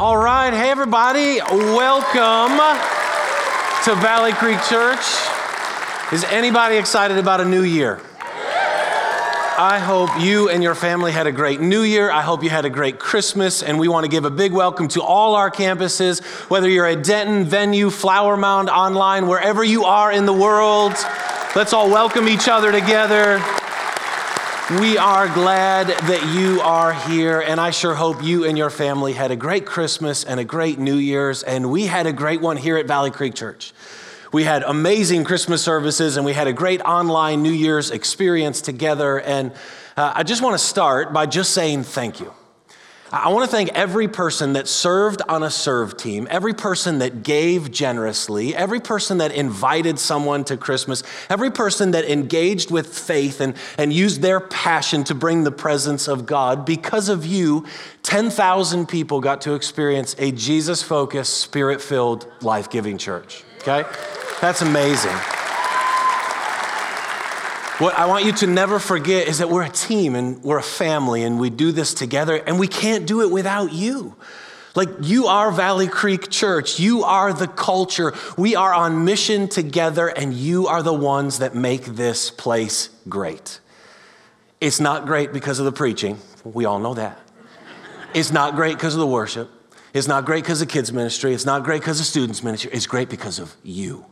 All right, hey everybody, welcome to Valley Creek Church. Is anybody excited about a new year? I hope you and your family had a great new year. I hope you had a great Christmas. And we want to give a big welcome to all our campuses, whether you're at Denton, Venue, Flower Mound, online, wherever you are in the world. Let's all welcome each other together. We are glad that you are here, and I sure hope you and your family had a great Christmas and a great New Year's, and we had a great one here at Valley Creek Church. We had amazing Christmas services, and we had a great online New Year's experience together. And uh, I just want to start by just saying thank you. I want to thank every person that served on a serve team, every person that gave generously, every person that invited someone to Christmas, every person that engaged with faith and, and used their passion to bring the presence of God. Because of you, 10,000 people got to experience a Jesus focused, spirit filled, life giving church. Okay? That's amazing. What I want you to never forget is that we're a team and we're a family and we do this together and we can't do it without you. Like, you are Valley Creek Church. You are the culture. We are on mission together, and you are the ones that make this place great. It's not great because of the preaching. We all know that. It's not great because of the worship. It's not great because of kids' ministry. It's not great because of students' ministry. It's great because of you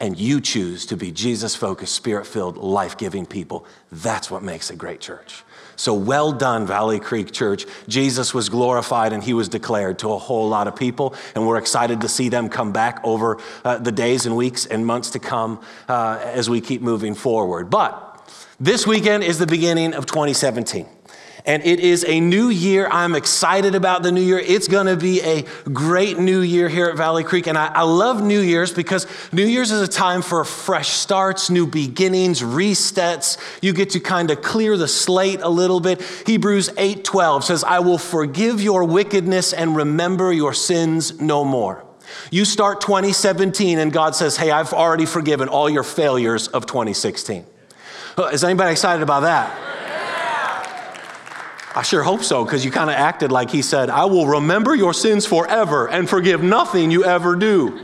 and you choose to be Jesus focused, spirit filled, life giving people. That's what makes a great church. So well done, Valley Creek Church. Jesus was glorified and he was declared to a whole lot of people, and we're excited to see them come back over uh, the days and weeks and months to come uh, as we keep moving forward. But this weekend is the beginning of 2017 and it is a new year. I'm excited about the new year. It's going to be a great new year here at Valley Creek. And I, I, love New Year's because New Year's is a time for fresh starts, new beginnings, resets. You get to kind of clear the slate a little bit. Hebrews 8:12 says, "I will forgive your wickedness and remember your sins no more." You start 2017 and God says, "Hey, I've already forgiven all your failures of 2016." Is anybody excited about that? I sure hope so, because you kind of acted like he said, I will remember your sins forever and forgive nothing you ever do.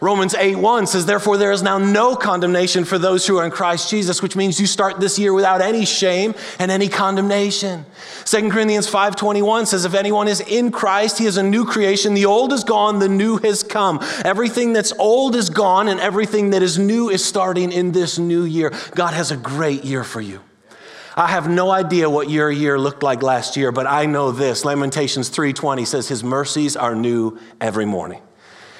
Romans 8 1 says, Therefore, there is now no condemnation for those who are in Christ Jesus, which means you start this year without any shame and any condemnation. 2 Corinthians 5 21 says, If anyone is in Christ, he is a new creation. The old is gone, the new has come. Everything that's old is gone, and everything that is new is starting in this new year. God has a great year for you. I have no idea what your year looked like last year, but I know this. Lamentations 3:20 says his mercies are new every morning.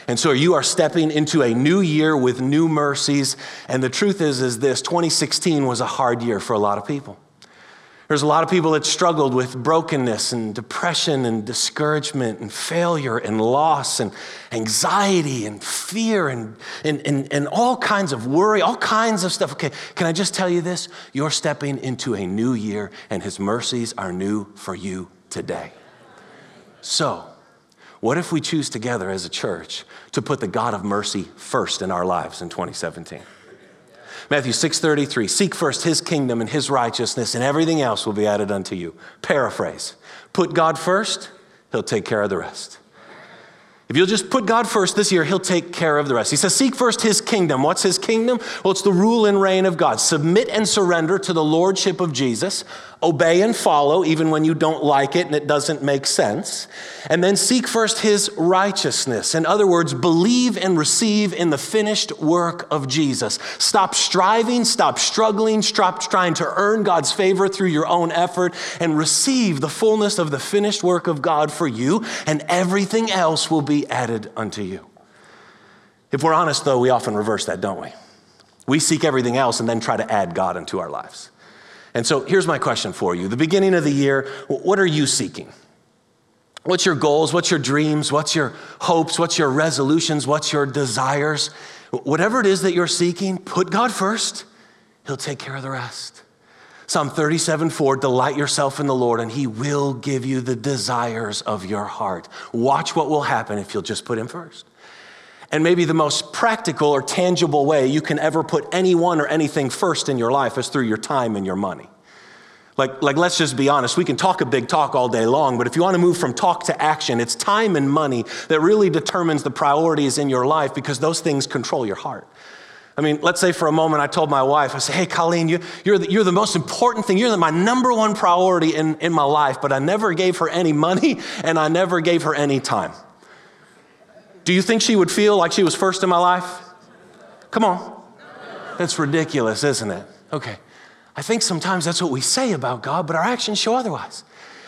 And so you are stepping into a new year with new mercies, and the truth is is this, 2016 was a hard year for a lot of people. There's a lot of people that struggled with brokenness and depression and discouragement and failure and loss and anxiety and fear and, and, and, and all kinds of worry, all kinds of stuff. Okay, can I just tell you this? You're stepping into a new year and His mercies are new for you today. So, what if we choose together as a church to put the God of mercy first in our lives in 2017? Matthew 6:33, seek first his kingdom and his righteousness and everything else will be added unto you. Paraphrase. Put God first, he'll take care of the rest. If you'll just put God first this year, He'll take care of the rest. He says, Seek first His kingdom. What's His kingdom? Well, it's the rule and reign of God. Submit and surrender to the Lordship of Jesus. Obey and follow, even when you don't like it and it doesn't make sense. And then seek first His righteousness. In other words, believe and receive in the finished work of Jesus. Stop striving, stop struggling, stop trying to earn God's favor through your own effort, and receive the fullness of the finished work of God for you, and everything else will be added unto you. If we're honest, though, we often reverse that, don't we? We seek everything else and then try to add God into our lives. And so here's my question for you. The beginning of the year, what are you seeking? What's your goals? What's your dreams? What's your hopes? What's your resolutions? What's your desires? Whatever it is that you're seeking, put God first. He'll take care of the rest. Psalm 37 4, delight yourself in the Lord, and he will give you the desires of your heart. Watch what will happen if you'll just put him first. And maybe the most practical or tangible way you can ever put anyone or anything first in your life is through your time and your money. Like, like, let's just be honest. We can talk a big talk all day long, but if you want to move from talk to action, it's time and money that really determines the priorities in your life because those things control your heart. I mean, let's say for a moment I told my wife, I said, hey, Colleen, you, are the, you're the most important thing. You're the, my number one priority in, in my life, but I never gave her any money and I never gave her any time. Do you think she would feel like she was first in my life? Come on. That's ridiculous, isn't it? Okay. I think sometimes that's what we say about God, but our actions show otherwise.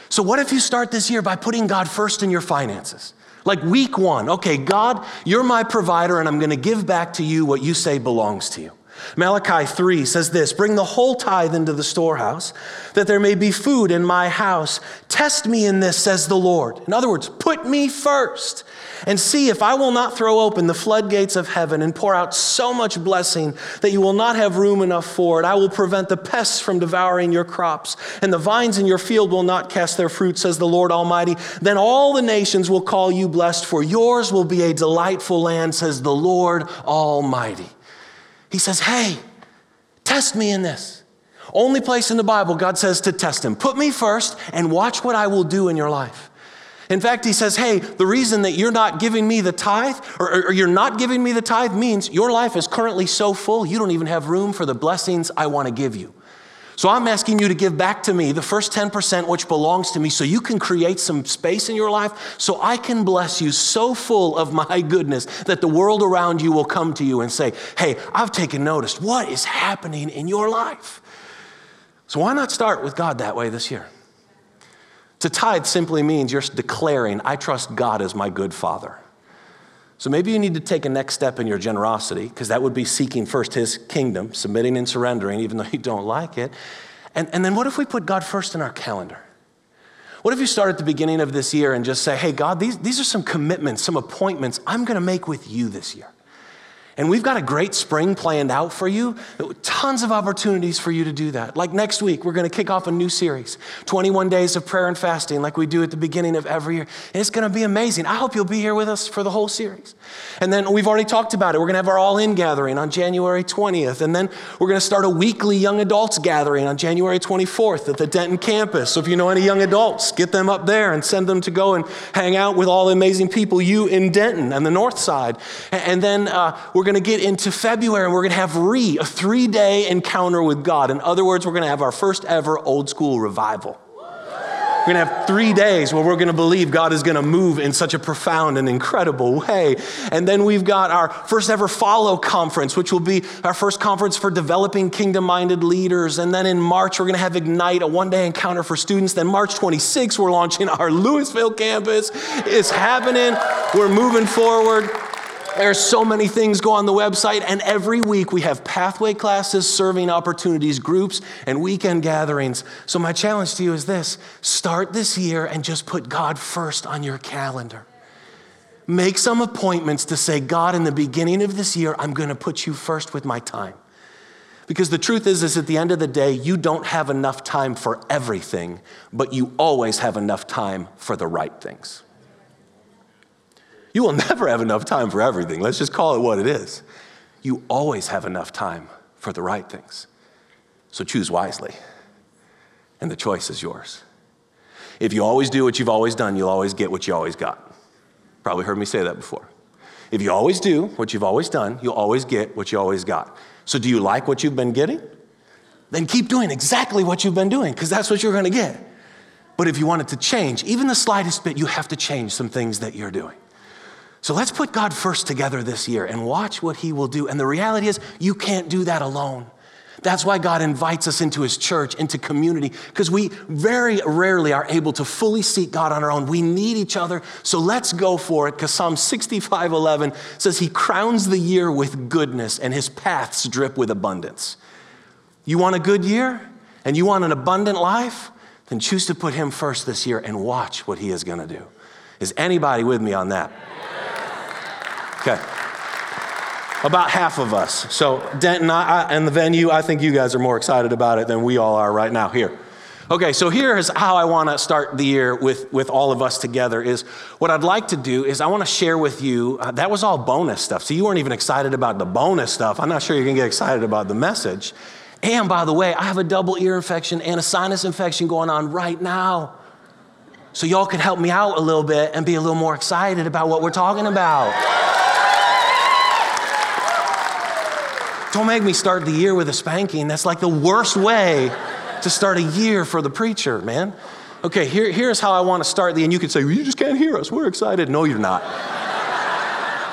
So, what if you start this year by putting God first in your finances? Like week one, okay, God, you're my provider, and I'm gonna give back to you what you say belongs to you. Malachi 3 says this Bring the whole tithe into the storehouse, that there may be food in my house. Test me in this, says the Lord. In other words, put me first and see if I will not throw open the floodgates of heaven and pour out so much blessing that you will not have room enough for it. I will prevent the pests from devouring your crops, and the vines in your field will not cast their fruit, says the Lord Almighty. Then all the nations will call you blessed, for yours will be a delightful land, says the Lord Almighty. He says, Hey, test me in this. Only place in the Bible God says to test him. Put me first and watch what I will do in your life. In fact, he says, Hey, the reason that you're not giving me the tithe, or, or, you're not giving me the tithe, means your life is currently so full, you don't even have room for the blessings I want to give you. So I'm asking you to give back to me the first 10% which belongs to me so you can create some space in your life so I can bless you so full of my goodness that the world around you will come to you and say, Hey, I've taken notice. What is happening in your life? So why not start with God that way this year? To tithe simply means you're declaring, I trust God as my good father. So maybe you need to take a next step in your generosity, because that would be seeking first his kingdom, submitting and surrendering, even though you don't like it. And, and then what if we put God first in our calendar? What if you start at the beginning of this year and just say, hey, God, these, these are some commitments, some appointments I'm going to make with you this year? And we've got a great spring planned out for you. Tons of opportunities for you to do that. Like next week, we're going to kick off a new series 21 days of prayer and fasting, like we do at the beginning of every year. And it's going to be amazing. I hope you'll be here with us for the whole series. And then we've already talked about it. We're going to have our all in gathering on January 20th. And then we're going to start a weekly young adults gathering on January 24th at the Denton campus. So if you know any young adults, get them up there and send them to go and hang out with all the amazing people, you in Denton and the north side. And then uh, we're going to get into February and we're going to have re, a three day encounter with God. In other words, we're going to have our first ever old school revival. We're going to have three days where we're going to believe God is going to move in such a profound and incredible way. And then we've got our first ever Follow conference, which will be our first conference for developing kingdom minded leaders. And then in March, we're going to have Ignite, a one day encounter for students. Then March 26th, we're launching our Lewisville campus. It's happening. We're moving forward. There are so many things go on the website, and every week we have pathway classes, serving opportunities, groups, and weekend gatherings. So, my challenge to you is this start this year and just put God first on your calendar. Make some appointments to say, God, in the beginning of this year, I'm going to put you first with my time. Because the truth is, is at the end of the day, you don't have enough time for everything, but you always have enough time for the right things. You will never have enough time for everything. Let's just call it what it is. You always have enough time for the right things. So choose wisely, and the choice is yours. If you always do what you've always done, you'll always get what you always got. Probably heard me say that before. If you always do what you've always done, you'll always get what you always got. So, do you like what you've been getting? Then keep doing exactly what you've been doing, because that's what you're going to get. But if you want it to change, even the slightest bit, you have to change some things that you're doing. So let's put God first together this year and watch what He will do. And the reality is, you can't do that alone. That's why God invites us into His church, into community, because we very rarely are able to fully seek God on our own. We need each other. So let's go for it, because Psalm 65 11 says, He crowns the year with goodness, and His paths drip with abundance. You want a good year and you want an abundant life? Then choose to put Him first this year and watch what He is going to do. Is anybody with me on that? Okay. About half of us. So, Denton I, I, and the venue, I think you guys are more excited about it than we all are right now here. Okay, so here is how I want to start the year with, with all of us together is what I'd like to do is I want to share with you, uh, that was all bonus stuff. So you weren't even excited about the bonus stuff. I'm not sure you can get excited about the message. And by the way, I have a double ear infection and a sinus infection going on right now. So y'all could help me out a little bit and be a little more excited about what we're talking about. Don't make me start the year with a spanking. That's like the worst way to start a year for the preacher, man. Okay, here, here's how I want to start the, and you could say, well, you just can't hear us. We're excited. No, you're not.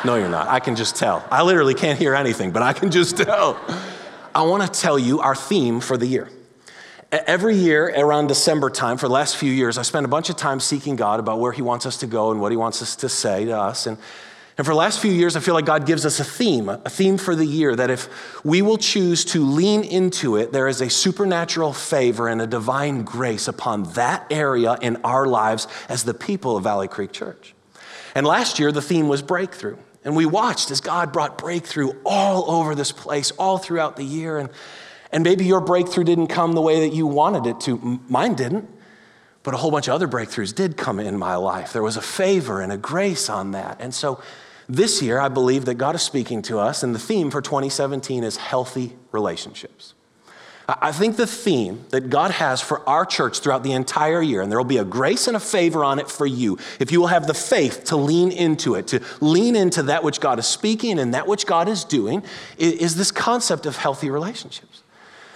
No, you're not. I can just tell. I literally can't hear anything, but I can just tell. I want to tell you our theme for the year. Every year around December time, for the last few years, I spent a bunch of time seeking God about where He wants us to go and what He wants us to say to us. And, and for the last few years, I feel like God gives us a theme, a theme for the year that if we will choose to lean into it, there is a supernatural favor and a divine grace upon that area in our lives as the people of Valley Creek Church. And last year, the theme was breakthrough. And we watched as God brought breakthrough all over this place, all throughout the year. And, and maybe your breakthrough didn't come the way that you wanted it to. Mine didn't. But a whole bunch of other breakthroughs did come in my life. There was a favor and a grace on that. And so this year, I believe that God is speaking to us, and the theme for 2017 is healthy relationships. I think the theme that God has for our church throughout the entire year, and there will be a grace and a favor on it for you, if you will have the faith to lean into it, to lean into that which God is speaking and that which God is doing, is this concept of healthy relationships.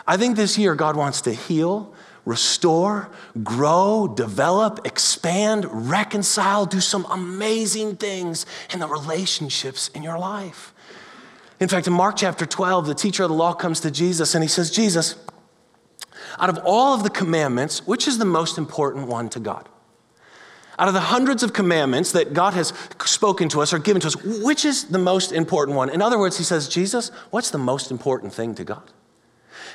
I think this year God wants to heal, restore, grow, develop, expand, reconcile, do some amazing things in the relationships in your life. In fact, in Mark chapter 12, the teacher of the law comes to Jesus and he says, Jesus, out of all of the commandments, which is the most important one to God? Out of the hundreds of commandments that God has spoken to us or given to us, which is the most important one? In other words, he says, Jesus, what's the most important thing to God?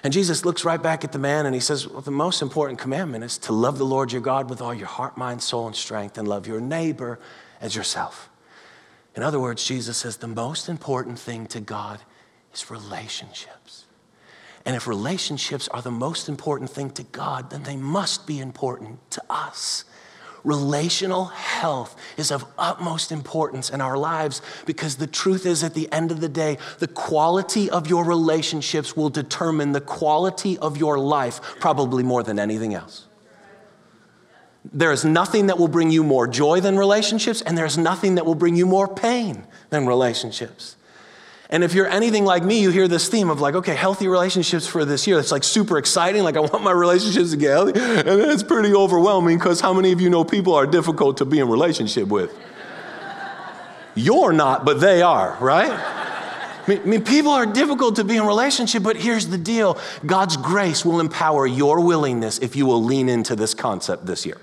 And Jesus looks right back at the man and he says, Well, the most important commandment is to love the Lord your God with all your heart, mind, soul, and strength, and love your neighbor as yourself. In other words, Jesus says the most important thing to God is relationships. And if relationships are the most important thing to God, then they must be important to us. Relational health is of utmost importance in our lives because the truth is, at the end of the day, the quality of your relationships will determine the quality of your life, probably more than anything else. There is nothing that will bring you more joy than relationships, and there's nothing that will bring you more pain than relationships. And if you're anything like me, you hear this theme of like, okay, healthy relationships for this year. It's like super exciting. Like, I want my relationships to get healthy. And then it's pretty overwhelming because how many of you know people are difficult to be in relationship with? You're not, but they are, right? I mean, I mean, people are difficult to be in relationship, but here's the deal God's grace will empower your willingness if you will lean into this concept this year.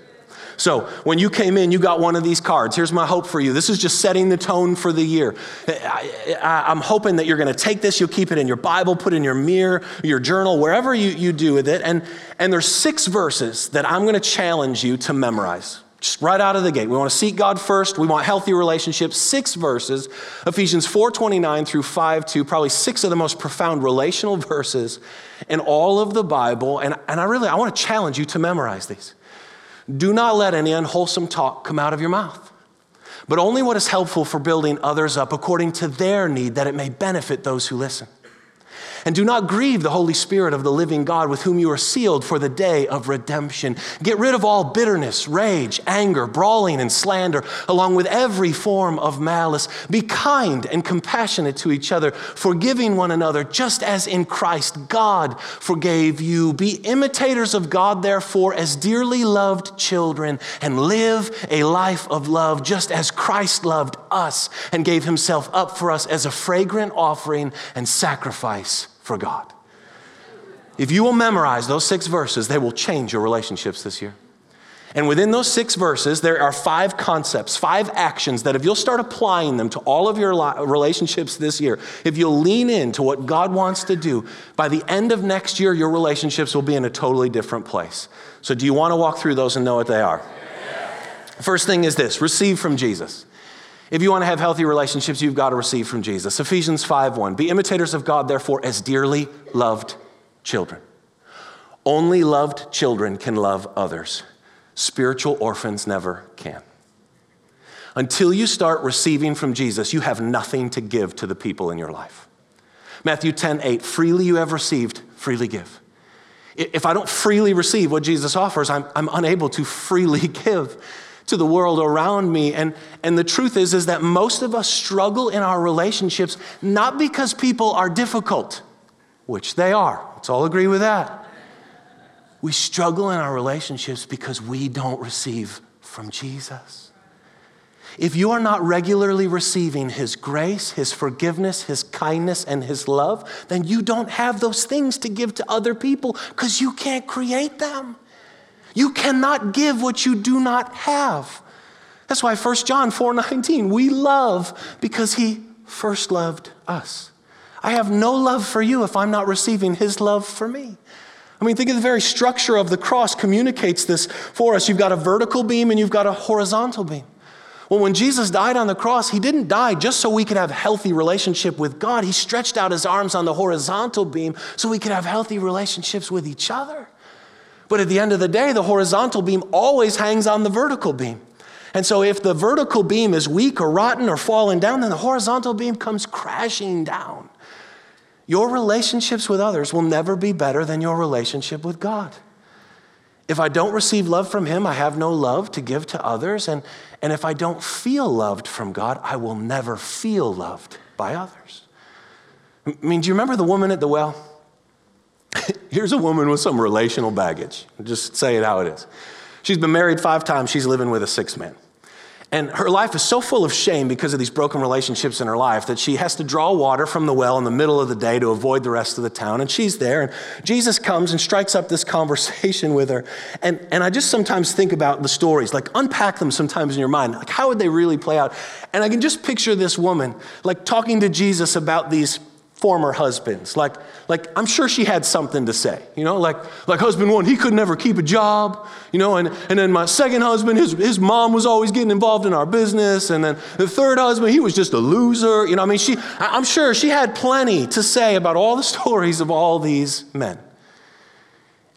So when you came in, you got one of these cards. Here's my hope for you. This is just setting the tone for the year. I, am hoping that you're going to take this, you'll keep it in your Bible, put it in your mirror, your journal, wherever you, you do with it. And, and there's six verses that I'm going to challenge you to memorize. Just right out of the gate. We want to seek God first. We want healthy relationships. Six verses, Ephesians 4:29 through 5:2, probably six of the most profound relational verses in all of the Bible. And, and I really I want to challenge you to memorize these. Do not let any unwholesome talk come out of your mouth, but only what is helpful for building others up according to their need, that it may benefit those who listen. And do not grieve the Holy Spirit of the living God with whom you are sealed for the day of redemption. Get rid of all bitterness, rage, anger, brawling, and slander, along with every form of malice. Be kind and compassionate to each other, forgiving one another, just as in Christ God forgave you. Be imitators of God, therefore, as dearly loved children, and live a life of love, just as Christ loved us and gave himself up for us as a fragrant offering and sacrifice for God. If you will memorize those six verses, they will change your relationships this year. And within those six verses, there are five concepts, five actions that if you'll start applying them to all of your relationships this year, if you'll lean into what God wants to do, by the end of next year, your relationships will be in a totally different place. So, do you want to walk through those and know what they are? First thing is this receive from Jesus. If you want to have healthy relationships, you've got to receive from Jesus. Ephesians 5:1. Be imitators of God, therefore, as dearly loved children. Only loved children can love others. Spiritual orphans never can. Until you start receiving from Jesus, you have nothing to give to the people in your life. Matthew 10, 8, freely you have received, freely give. If I don't freely receive what Jesus offers, I'm, I'm unable to freely give to the world around me. And, and the truth is, is that most of us struggle in our relationships not because people are difficult, which they are. Let's all agree with that. We struggle in our relationships because we don't receive from Jesus. If you are not regularly receiving His grace, His forgiveness, His kindness, and His love, then you don't have those things to give to other people because you can't create them. You cannot give what you do not have. That's why 1 John 4:19, we love because he first loved us. I have no love for you if I'm not receiving his love for me. I mean, think of the very structure of the cross communicates this for us. You've got a vertical beam and you've got a horizontal beam. Well, when Jesus died on the cross, he didn't die just so we could have healthy relationship with God. He stretched out his arms on the horizontal beam so we could have healthy relationships with each other. But at the end of the day, the horizontal beam always hangs on the vertical beam. And so if the vertical beam is weak or rotten or falling down, then the horizontal beam comes crashing down. Your relationships with others will never be better than your relationship with God. If I don't receive love from Him, I have no love to give to others. And, and if I don't feel loved from God, I will never feel loved by others. I mean, do you remember the woman at the well? Here's a woman with some relational baggage. Just say it how it is. She's been married five times, she's living with a six man. And her life is so full of shame because of these broken relationships in her life that she has to draw water from the well in the middle of the day to avoid the rest of the town. And she's there, and Jesus comes and strikes up this conversation with her. And, and I just sometimes think about the stories, like unpack them sometimes in your mind. Like, how would they really play out? And I can just picture this woman, like talking to Jesus about these former husbands. Like, like I'm sure she had something to say, you know, like, like husband one, he could never keep a job, you know, and, and then my second husband, his, his mom was always getting involved in our business. And then the third husband, he was just a loser. You know, I mean, she, I'm sure she had plenty to say about all the stories of all these men.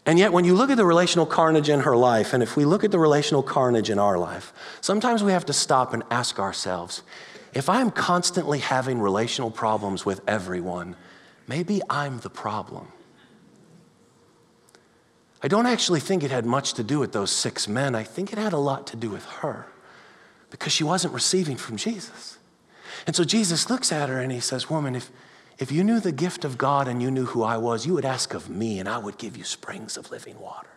And yet, when you look at the relational carnage in her life, and if we look at the relational carnage in our life, sometimes we have to stop and ask ourselves if I'm constantly having relational problems with everyone, maybe I'm the problem. I don't actually think it had much to do with those six men. I think it had a lot to do with her because she wasn't receiving from Jesus. And so Jesus looks at her and he says, Woman, if, if you knew the gift of God and you knew who I was, you would ask of me and I would give you springs of living water.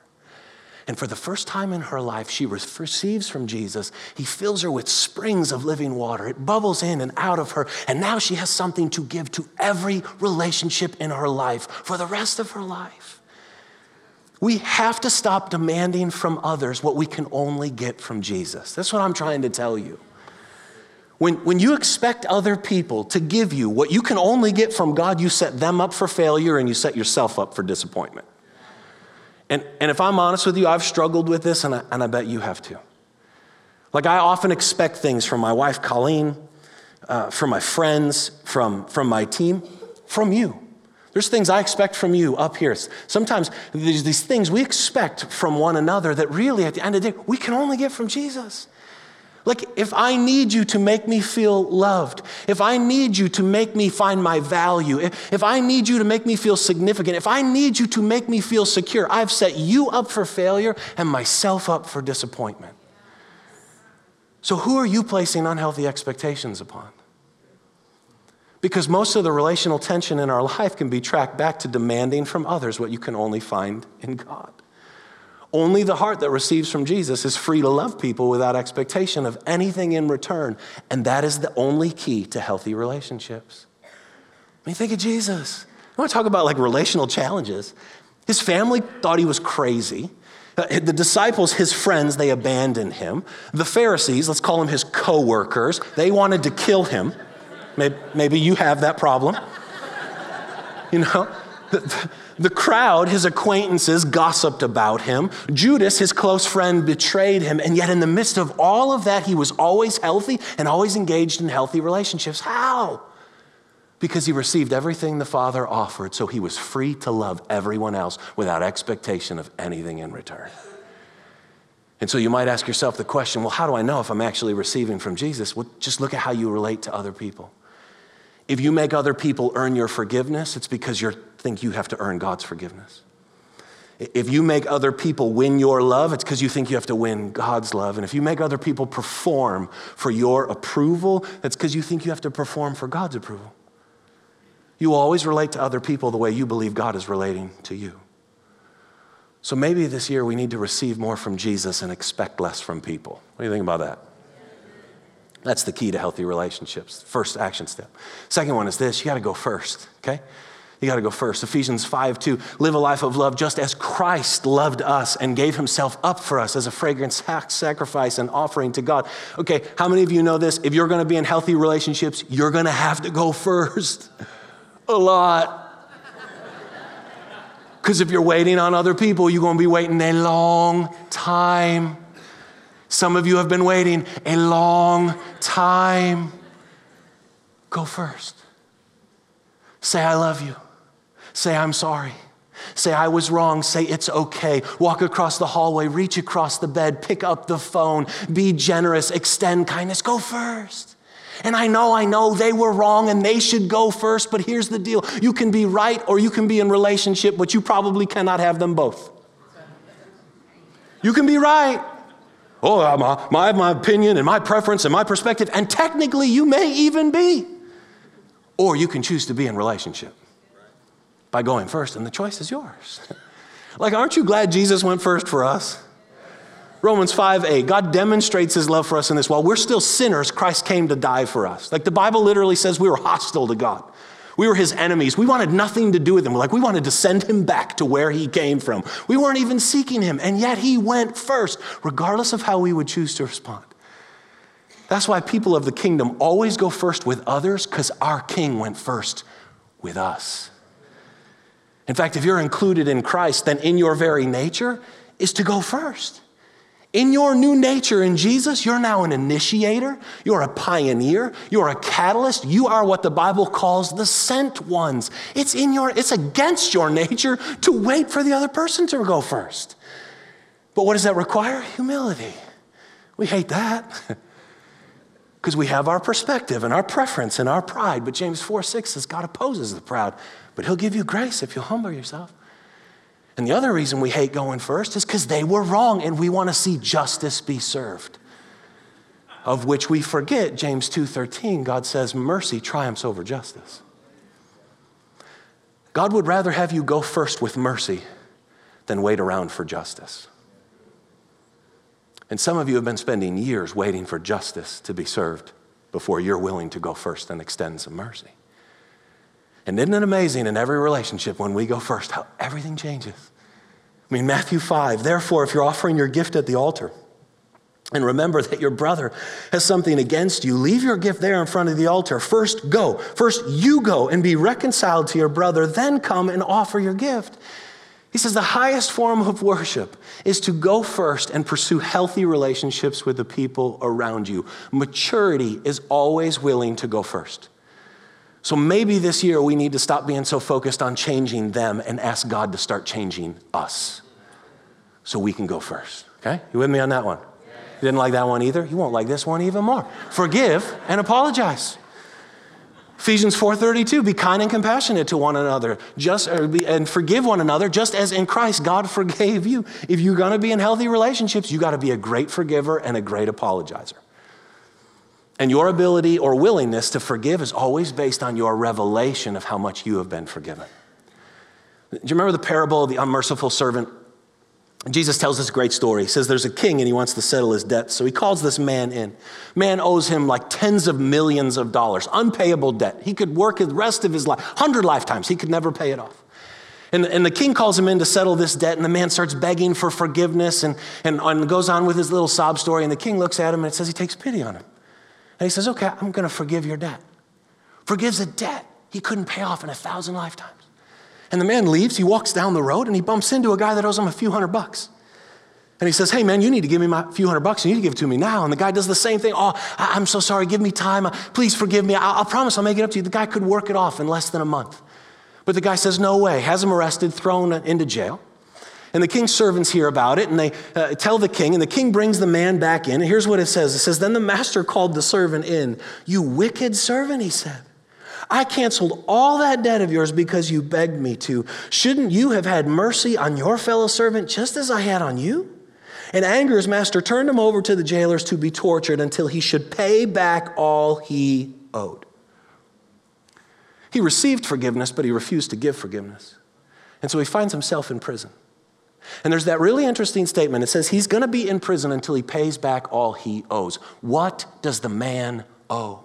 And for the first time in her life, she receives from Jesus. He fills her with springs of living water. It bubbles in and out of her. And now she has something to give to every relationship in her life for the rest of her life. We have to stop demanding from others what we can only get from Jesus. That's what I'm trying to tell you. When, when you expect other people to give you what you can only get from God, you set them up for failure and you set yourself up for disappointment. And, and if I'm honest with you, I've struggled with this, and I, and I bet you have too. Like, I often expect things from my wife, Colleen, uh, from my friends, from, from my team, from you. There's things I expect from you up here. Sometimes there's these things we expect from one another that really, at the end of the day, we can only get from Jesus. Like, if I need you to make me feel loved, if I need you to make me find my value, if, if I need you to make me feel significant, if I need you to make me feel secure, I've set you up for failure and myself up for disappointment. So, who are you placing unhealthy expectations upon? Because most of the relational tension in our life can be tracked back to demanding from others what you can only find in God. Only the heart that receives from Jesus is free to love people without expectation of anything in return. And that is the only key to healthy relationships. I mean, think of Jesus. I want to talk about like relational challenges. His family thought he was crazy. Uh, the disciples, his friends, they abandoned him. The Pharisees, let's call them his co workers, they wanted to kill him. Maybe, maybe you have that problem. You know? The crowd, his acquaintances, gossiped about him. Judas, his close friend, betrayed him. And yet, in the midst of all of that, he was always healthy and always engaged in healthy relationships. How? Because he received everything the Father offered, so he was free to love everyone else without expectation of anything in return. And so you might ask yourself the question well, how do I know if I'm actually receiving from Jesus? Well, just look at how you relate to other people. If you make other people earn your forgiveness, it's because you're think you have to earn God's forgiveness. If you make other people win your love, it's because you think you have to win God's love. And if you make other people perform for your approval, that's because you think you have to perform for God's approval. You always relate to other people the way you believe God is relating to you. So maybe this year we need to receive more from Jesus and expect less from people. What do you think about that? That's the key to healthy relationships. First action step. Second one is this you got to go first, okay? You got to go first. Ephesians 5 2. Live a life of love just as Christ loved us and gave himself up for us as a fragrant sacrifice and offering to God. Okay, how many of you know this? If you're going to be in healthy relationships, you're going to have to go first. A lot. Because if you're waiting on other people, you're going to be waiting a long time. Some of you have been waiting a long time. Go first. Say, I love you. Say, I'm sorry. Say, I was wrong. Say, it's okay. Walk across the hallway, reach across the bed, pick up the phone, be generous, extend kindness. Go first. And I know, I know they were wrong and they should go first, but here's the deal you can be right or you can be in relationship, but you probably cannot have them both. You can be right. Oh, uh, I have my opinion and my preference and my perspective, and technically you may even be. Or you can choose to be in relationship by going first, and the choice is yours. like, aren't you glad Jesus went first for us? Romans 5 8, God demonstrates his love for us in this. While we're still sinners, Christ came to die for us. Like the Bible literally says we were hostile to God. We were his enemies. We wanted nothing to do with him. Like we wanted to send him back to where he came from. We weren't even seeking him, and yet he went first, regardless of how we would choose to respond. That's why people of the kingdom always go first with others, because our king went first with us. In fact, if you're included in Christ, then in your very nature is to go first. In your new nature in Jesus, you're now an initiator, you're a pioneer, you're a catalyst, you are what the Bible calls the sent ones. It's in your it's against your nature to wait for the other person to go first. But what does that require? Humility. We hate that. Because we have our perspective and our preference and our pride. But James 4 6 says God opposes the proud, but he'll give you grace if you humble yourself. And the other reason we hate going first is because they were wrong and we want to see justice be served. Of which we forget, James 2:13, God says mercy triumphs over justice. God would rather have you go first with mercy than wait around for justice. And some of you have been spending years waiting for justice to be served before you're willing to go first and extend some mercy. And isn't it amazing in every relationship when we go first how everything changes? I mean, Matthew 5, therefore, if you're offering your gift at the altar, and remember that your brother has something against you, leave your gift there in front of the altar. First, go. First, you go and be reconciled to your brother, then come and offer your gift. He says the highest form of worship is to go first and pursue healthy relationships with the people around you. Maturity is always willing to go first. So maybe this year we need to stop being so focused on changing them and ask God to start changing us so we can go first. Okay? You with me on that one? You didn't like that one either? You won't like this one even more. Forgive and apologize. Ephesians 4:32 be kind and compassionate to one another just uh, be, and forgive one another just as in Christ God forgave you. If you're going to be in healthy relationships, you got to be a great forgiver and a great apologizer. And your ability or willingness to forgive is always based on your revelation of how much you have been forgiven. Do you remember the parable of the unmerciful servant? Jesus tells this great story. He says there's a king and he wants to settle his debt. So he calls this man in. Man owes him like tens of millions of dollars, unpayable debt. He could work the rest of his life, 100 lifetimes. He could never pay it off. And, and the king calls him in to settle this debt, and the man starts begging for forgiveness and, and, and goes on with his little sob story. And the king looks at him and it says he takes pity on him. And he says, Okay, I'm going to forgive your debt. Forgives a debt he couldn't pay off in a thousand lifetimes. And the man leaves, he walks down the road, and he bumps into a guy that owes him a few hundred bucks. And he says, Hey, man, you need to give me my few hundred bucks. You need to give it to me now. And the guy does the same thing. Oh, I'm so sorry. Give me time. Uh, please forgive me. I'll, promise I'll make it up to you. The guy could work it off in less than a month. But the guy says, No way. Has him arrested, thrown into jail. And the king's servants hear about it and they uh, tell the king, and the king brings the man back in. And here's what it says it says, Then the master called the servant in. You wicked servant, he said. I canceled all that debt of yours because you begged me to. Shouldn't you have had mercy on your fellow servant just as I had on you? In anger, his master turned him over to the jailers to be tortured until he should pay back all he owed. He received forgiveness, but he refused to give forgiveness. And so he finds himself in prison. And there's that really interesting statement. It says he's going to be in prison until he pays back all he owes. What does the man owe?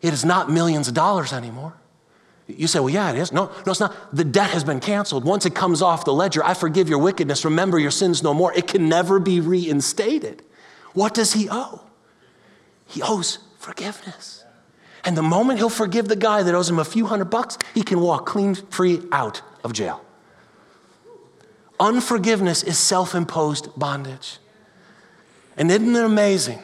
It is not millions of dollars anymore. You say, well, yeah, it is. No, no, it's not. The debt has been canceled. Once it comes off the ledger, I forgive your wickedness. Remember your sins no more. It can never be reinstated. What does he owe? He owes forgiveness. And the moment he'll forgive the guy that owes him a few hundred bucks, he can walk clean free out of jail. Unforgiveness is self imposed bondage. And isn't it amazing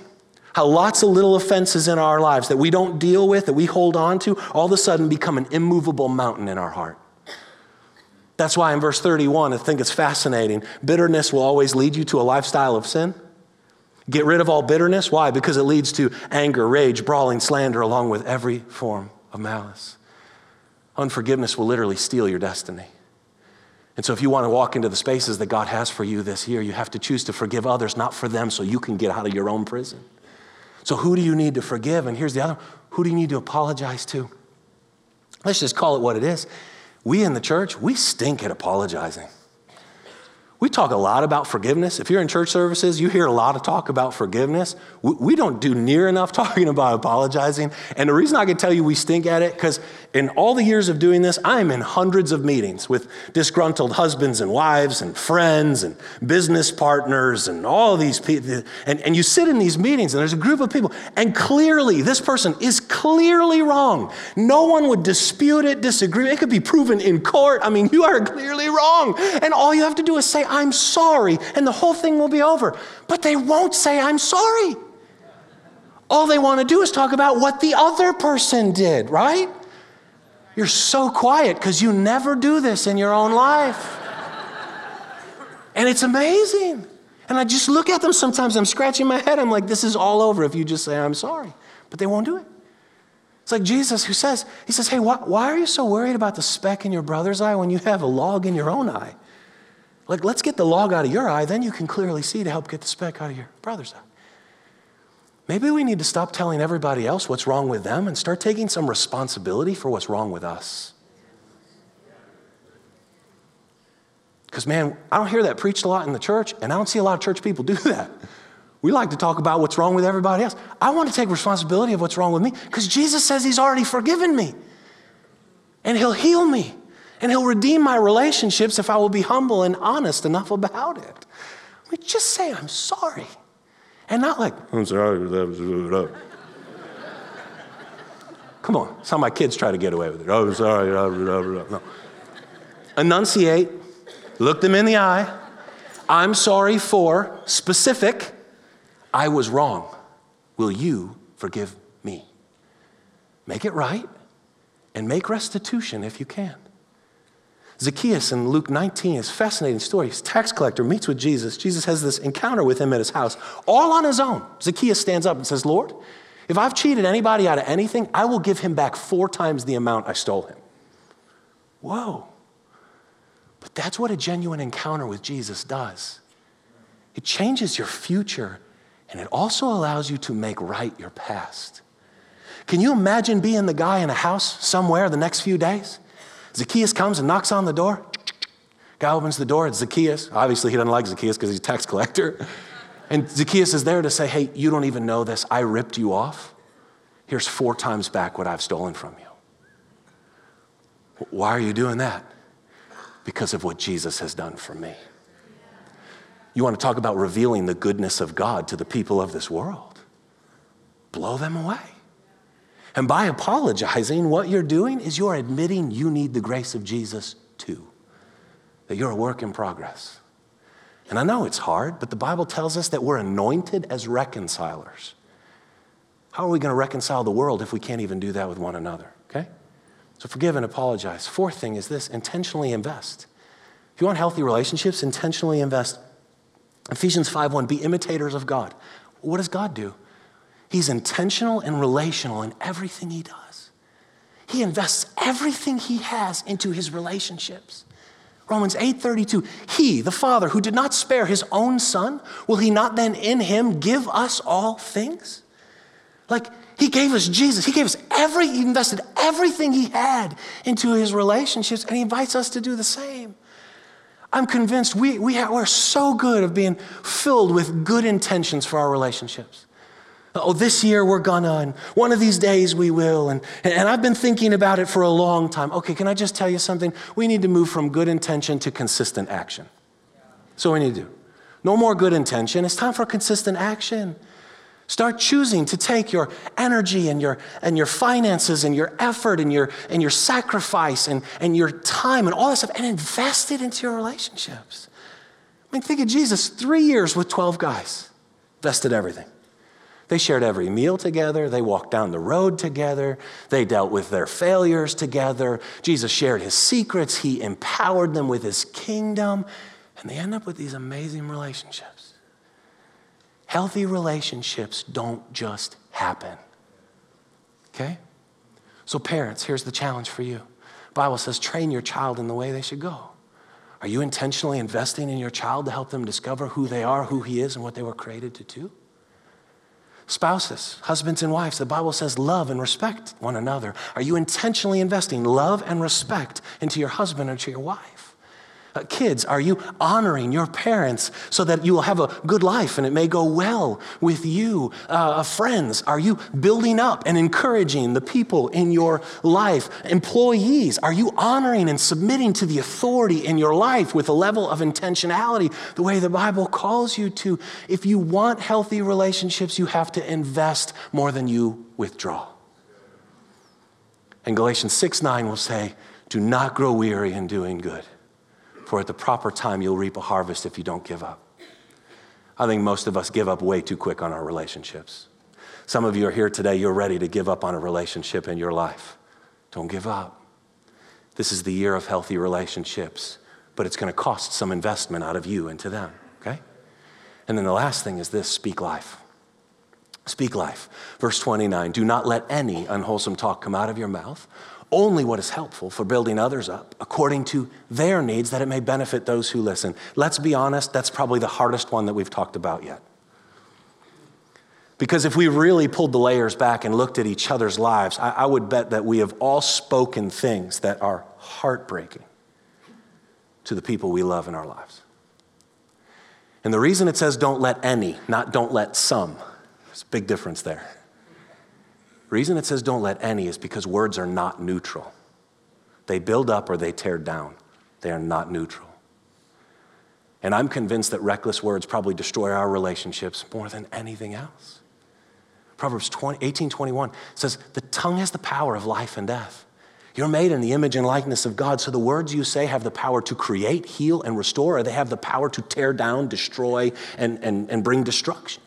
how lots of little offenses in our lives that we don't deal with, that we hold on to, all of a sudden become an immovable mountain in our heart? That's why in verse 31, I think it's fascinating. Bitterness will always lead you to a lifestyle of sin. Get rid of all bitterness. Why? Because it leads to anger, rage, brawling, slander, along with every form of malice. Unforgiveness will literally steal your destiny. And so, if you want to walk into the spaces that God has for you this year, you have to choose to forgive others, not for them, so you can get out of your own prison. So, who do you need to forgive? And here's the other who do you need to apologize to? Let's just call it what it is. We in the church, we stink at apologizing. We talk a lot about forgiveness. If you're in church services, you hear a lot of talk about forgiveness. We, don't do near enough talking about apologizing. And the reason I can tell you we stink at it, because in all the years of doing this, I'm in hundreds of meetings with disgruntled husbands and wives and friends and business partners and all these people. And, and you sit in these meetings and there's a group of people, and clearly this person is clearly wrong. No one would dispute it, disagree. It could be proven in court. I mean, you are clearly wrong. And all you have to do is say, I'm sorry, and the whole thing will be over. But they won't say, I'm sorry. All they want to do is talk about what the other person did, right? You're so quiet because you never do this in your own life. and it's amazing. And I just look at them sometimes, I'm scratching my head. I'm like, this is all over if you just say, I'm sorry. But they won't do it. It's like Jesus who says, He says, Hey, why, why are you so worried about the speck in your brother's eye when you have a log in your own eye? Like, let's get the log out of your eye, then you can clearly see to help get the speck out of your brother's eye. Maybe we need to stop telling everybody else what's wrong with them and start taking some responsibility for what's wrong with us. Because, man, I don't hear that preached a lot in the church, and I don't see a lot of church people do that. We like to talk about what's wrong with everybody else. I want to take responsibility of what's wrong with me because Jesus says He's already forgiven me and He'll heal me and He'll redeem my relationships if I will be humble and honest enough about it. I mean, just say, I'm sorry. And not like, I'm sorry. Oh. Come on. Some of my kids try to get away with it. Oh, I'm sorry. No. Enunciate, look them in the eye. I'm sorry for specific, I was wrong. Will you forgive me? Make it right and make restitution if you can. Zacchaeus in Luke 19 is fascinating story. He's tax collector, meets with Jesus. Jesus has this encounter with him at his house, all on his own. Zacchaeus stands up and says, Lord, if I've cheated anybody out of anything, I will give him back four times the amount I stole him. Whoa. But that's what a genuine encounter with Jesus does. It changes your future, and it also allows you to make right your past. Can you imagine being the guy in a house somewhere the next few days? Zacchaeus comes and knocks on the door. Guy opens the door. It's Zacchaeus. Obviously, he doesn't like Zacchaeus because he's a tax collector. And Zacchaeus is there to say, Hey, you don't even know this. I ripped you off. Here's four times back what I've stolen from you. Why are you doing that? Because of what Jesus has done for me. You want to talk about revealing the goodness of God to the people of this world? Blow them away. And by apologizing, what you're doing is you're admitting you need the grace of Jesus too, that you're a work in progress. And I know it's hard, but the Bible tells us that we're anointed as reconcilers. How are we going to reconcile the world if we can't even do that with one another? Okay? So forgive and apologize. Fourth thing is this intentionally invest. If you want healthy relationships, intentionally invest. Ephesians 5:1, be imitators of God. What does God do? He's intentional and relational in everything he does. he invests everything he has into his relationships. Romans 8:32 He the Father who did not spare his own son will he not then in him give us all things? Like he gave us Jesus. He gave us every he invested everything he had into his relationships and he invites us to do the same. I'm convinced we, we we're so good of being filled with good intentions for our relationships. Oh, this year we're gonna, and one of these days we will. And, and I've been thinking about it for a long time. Okay, can I just tell you something? We need to move from good intention to consistent action. So we need to do. No more good intention. It's time for consistent action. Start choosing to take your energy and your, and your finances and your effort and your, and your sacrifice and, and your time and all that stuff and invest it into your relationships. I mean, think of Jesus, three years with 12 guys, invested everything. They shared every meal together. They walked down the road together. They dealt with their failures together. Jesus shared his secrets. He empowered them with his kingdom. And they end up with these amazing relationships. Healthy relationships don't just happen. Okay? So, parents, here's the challenge for you. Bible says, train your child in the way they should go. Are you intentionally investing in your child to help them discover who they are, who he is, and what they were created to do? Spouses, husbands and wives, the Bible says love and respect one another. Are you intentionally investing love and respect into your husband or to your wife? Uh, kids, are you honoring your parents so that you will have a good life and it may go well with you? Uh, friends, are you building up and encouraging the people in your life? Employees, are you honoring and submitting to the authority in your life with a level of intentionality the way the Bible calls you to? If you want healthy relationships, you have to invest more than you withdraw. And Galatians 6 9 will say, Do not grow weary in doing good for at the proper time you'll reap a harvest if you don't give up. I think most of us give up way too quick on our relationships. Some of you are here today, you're ready to give up on a relationship in your life. Don't give up. This is the year of healthy relationships, but it's going to cost some investment out of you into them, okay? And then the last thing is this speak life. Speak life. Verse 29 Do not let any unwholesome talk come out of your mouth only what is helpful for building others up according to their needs that it may benefit those who listen. Let's be honest, that's probably the hardest one that we've talked about yet. Because if we really pulled the layers back and looked at each other's lives, I, I would bet that we have all spoken things that are heartbreaking to the people we love in our lives. And the reason it says don't let any, not don't let some, there's a big difference there reason it says don't let any is because words are not neutral. They build up or they tear down. They are not neutral. And I'm convinced that reckless words probably destroy our relationships more than anything else. Proverbs 20, 18 21 says, The tongue has the power of life and death. You're made in the image and likeness of God, so the words you say have the power to create, heal, and restore, or they have the power to tear down, destroy, and, and, and bring destruction.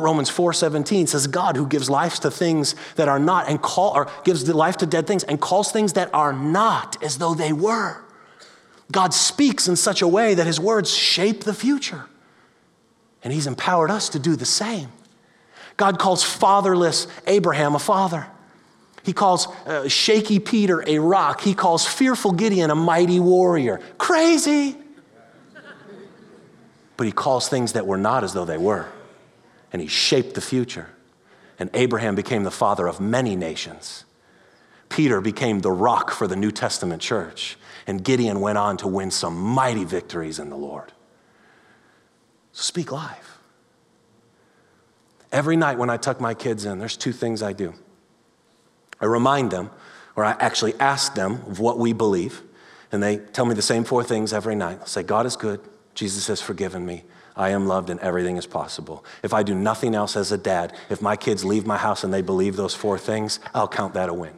Romans 4:17 says God who gives life to things that are not and call or gives life to dead things and calls things that are not as though they were. God speaks in such a way that his words shape the future. And he's empowered us to do the same. God calls fatherless Abraham a father. He calls uh, shaky Peter a rock. He calls fearful Gideon a mighty warrior. Crazy. But he calls things that were not as though they were and he shaped the future. And Abraham became the father of many nations. Peter became the rock for the New Testament church, and Gideon went on to win some mighty victories in the Lord. So speak life. Every night when I tuck my kids in, there's two things I do. I remind them, or I actually ask them of what we believe, and they tell me the same four things every night. I'll say, God is good, Jesus has forgiven me, I am loved and everything is possible. If I do nothing else as a dad, if my kids leave my house and they believe those four things, I'll count that a win.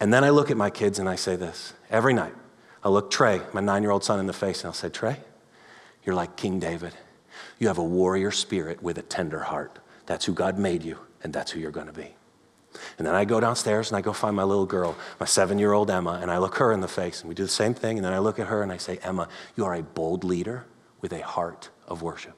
And then I look at my kids and I say this every night. I look Trey, my nine year old son, in the face and I'll say, Trey, you're like King David. You have a warrior spirit with a tender heart. That's who God made you, and that's who you're going to be. And then I go downstairs and I go find my little girl, my seven year old Emma, and I look her in the face and we do the same thing. And then I look at her and I say, Emma, you are a bold leader with a heart of worship.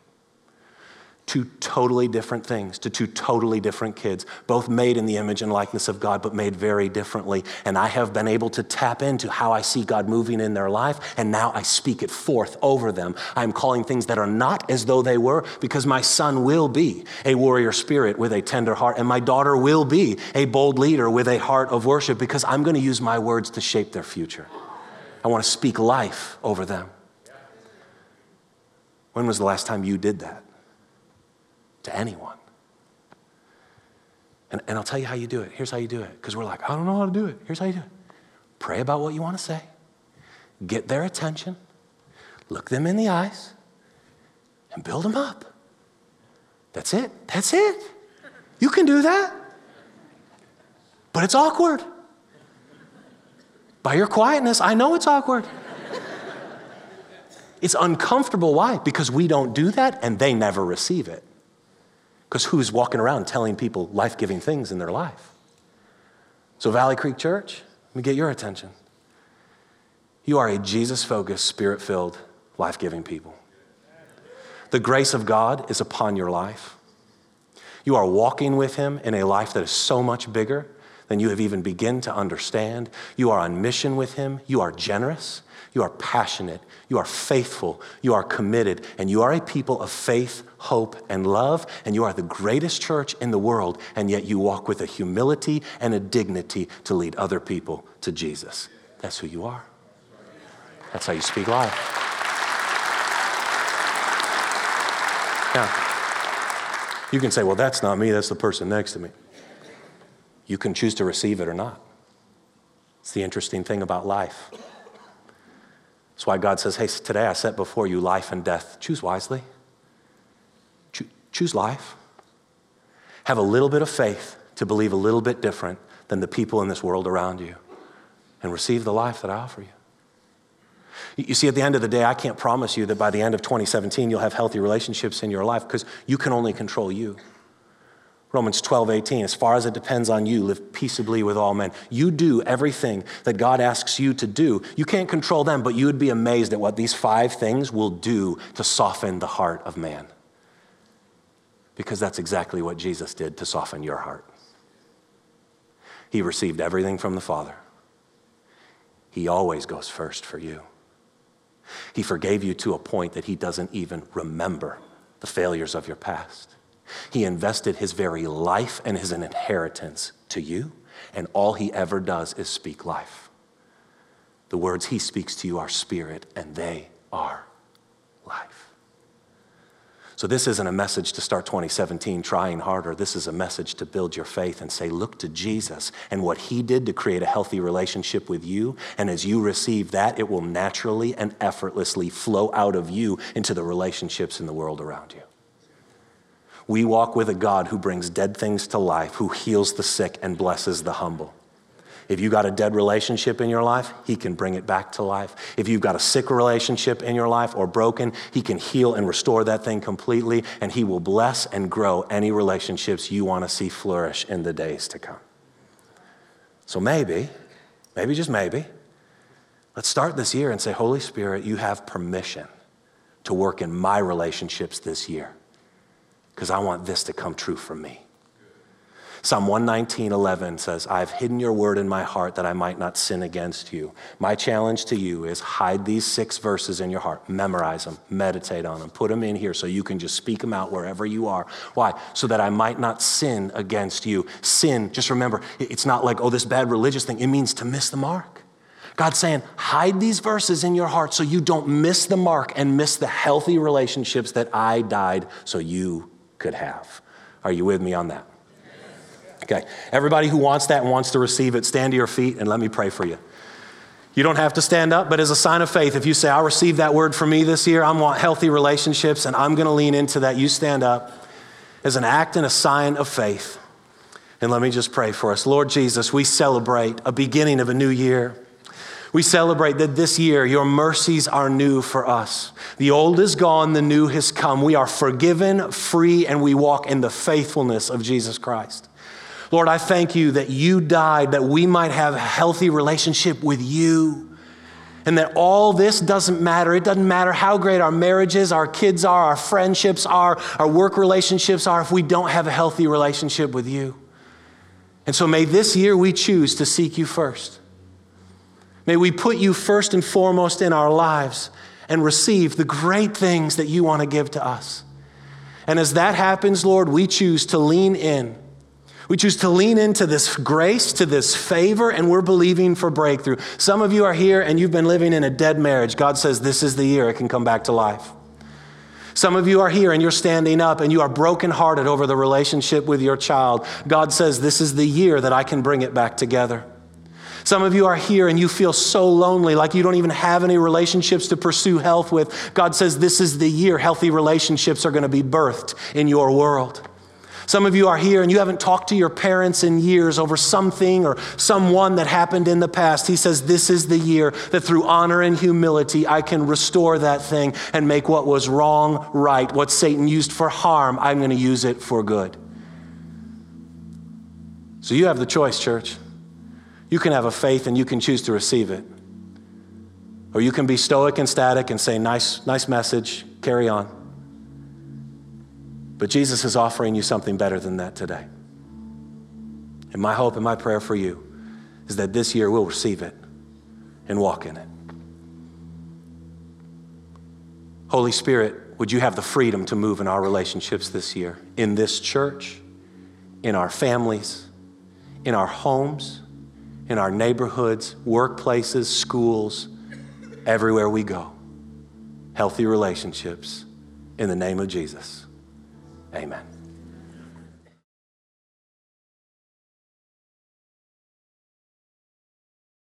Two totally different things to two totally different kids, both made in the image and likeness of God, but made very differently. And I have been able to tap into how I see God moving in their life, and now I speak it forth over them. I'm calling things that are not as though they were because my son will be a warrior spirit with a tender heart, and my daughter will be a bold leader with a heart of worship because I'm going to use my words to shape their future. I want to speak life over them. When was the last time you did that to anyone? And, and I'll tell you how you do it. Here's how you do it. Because we're like, I don't know how to do it. Here's how you do it. Pray about what you want to say, get their attention, look them in the eyes, and build them up. That's it. That's it. You can do that. But it's awkward. By your quietness, I know it's awkward. It's uncomfortable. Why? Because we don't do that and they never receive it. Because who's walking around telling people life giving things in their life? So, Valley Creek Church, let me get your attention. You are a Jesus focused, spirit filled, life giving people. The grace of God is upon your life. You are walking with Him in a life that is so much bigger than you have even begun to understand. You are on mission with Him. You are generous. You are passionate. You are faithful. You are committed. And you are a people of faith, hope, and love. And you are the greatest church in the world. And yet you walk with a humility and a dignity to lead other people to Jesus. That's who you are. That's how you speak life. Now, you can say, well, that's not me, that's the person next to me. You can choose to receive it or not. It's the interesting thing about life. That's why God says, Hey, today I set before you life and death. Choose wisely. Cho- choose life. Have a little bit of faith to believe a little bit different than the people in this world around you and receive the life that I offer you. You see, at the end of the day, I can't promise you that by the end of 2017 you'll have healthy relationships in your life because you can only control you. Romans 12, 18, as far as it depends on you, live peaceably with all men. You do everything that God asks you to do. You can't control them, but you would be amazed at what these five things will do to soften the heart of man. Because that's exactly what Jesus did to soften your heart. He received everything from the Father. He always goes first for you. He forgave you to a point that He doesn't even remember the failures of your past. He invested his very life and his inheritance to you, and all he ever does is speak life. The words he speaks to you are spirit, and they are life. So, this isn't a message to start 2017 trying harder. This is a message to build your faith and say, look to Jesus and what he did to create a healthy relationship with you. And as you receive that, it will naturally and effortlessly flow out of you into the relationships in the world around you. We walk with a God who brings dead things to life, who heals the sick and blesses the humble. If you've got a dead relationship in your life, he can bring it back to life. If you've got a sick relationship in your life or broken, he can heal and restore that thing completely, and he will bless and grow any relationships you want to see flourish in the days to come. So maybe, maybe just maybe, let's start this year and say, Holy Spirit, you have permission to work in my relationships this year because I want this to come true for me. Psalm 119, 11 says, I've hidden your word in my heart that I might not sin against you. My challenge to you is hide these six verses in your heart, memorize them, meditate on them, put them in here so you can just speak them out wherever you are. Why? So that I might not sin against you. Sin, just remember, it's not like, oh, this bad religious thing. It means to miss the mark. God's saying, hide these verses in your heart so you don't miss the mark and miss the healthy relationships that I died so you could have. Are you with me on that? Okay. Everybody who wants that and wants to receive it, stand to your feet and let me pray for you. You don't have to stand up, but as a sign of faith, if you say, I'll receive that word for me this year, I want healthy relationships, and I'm going to lean into that, you stand up as an act and a sign of faith. And let me just pray for us. Lord Jesus, we celebrate a beginning of a new year. We celebrate that this year your mercies are new for us. The old is gone, the new has come. We are forgiven, free, and we walk in the faithfulness of Jesus Christ. Lord, I thank you that you died that we might have a healthy relationship with you. And that all this doesn't matter. It doesn't matter how great our marriages, our kids are, our friendships are, our work relationships are, if we don't have a healthy relationship with you. And so may this year we choose to seek you first. May we put you first and foremost in our lives and receive the great things that you want to give to us. And as that happens, Lord, we choose to lean in we choose to lean into this grace, to this favor, and we're believing for breakthrough. Some of you are here and you've been living in a dead marriage. God says this is the year it can come back to life. Some of you are here and you're standing up and you are brokenhearted over the relationship with your child. God says this is the year that I can bring it back together. Some of you are here and you feel so lonely, like you don't even have any relationships to pursue health with. God says this is the year healthy relationships are going to be birthed in your world. Some of you are here and you haven't talked to your parents in years over something or someone that happened in the past. He says, This is the year that through honor and humility, I can restore that thing and make what was wrong right. What Satan used for harm, I'm going to use it for good. So you have the choice, church. You can have a faith and you can choose to receive it. Or you can be stoic and static and say, Nice, nice message, carry on. But Jesus is offering you something better than that today. And my hope and my prayer for you is that this year we'll receive it and walk in it. Holy Spirit, would you have the freedom to move in our relationships this year, in this church, in our families, in our homes, in our neighborhoods, workplaces, schools, everywhere we go. Healthy relationships in the name of Jesus. Amen.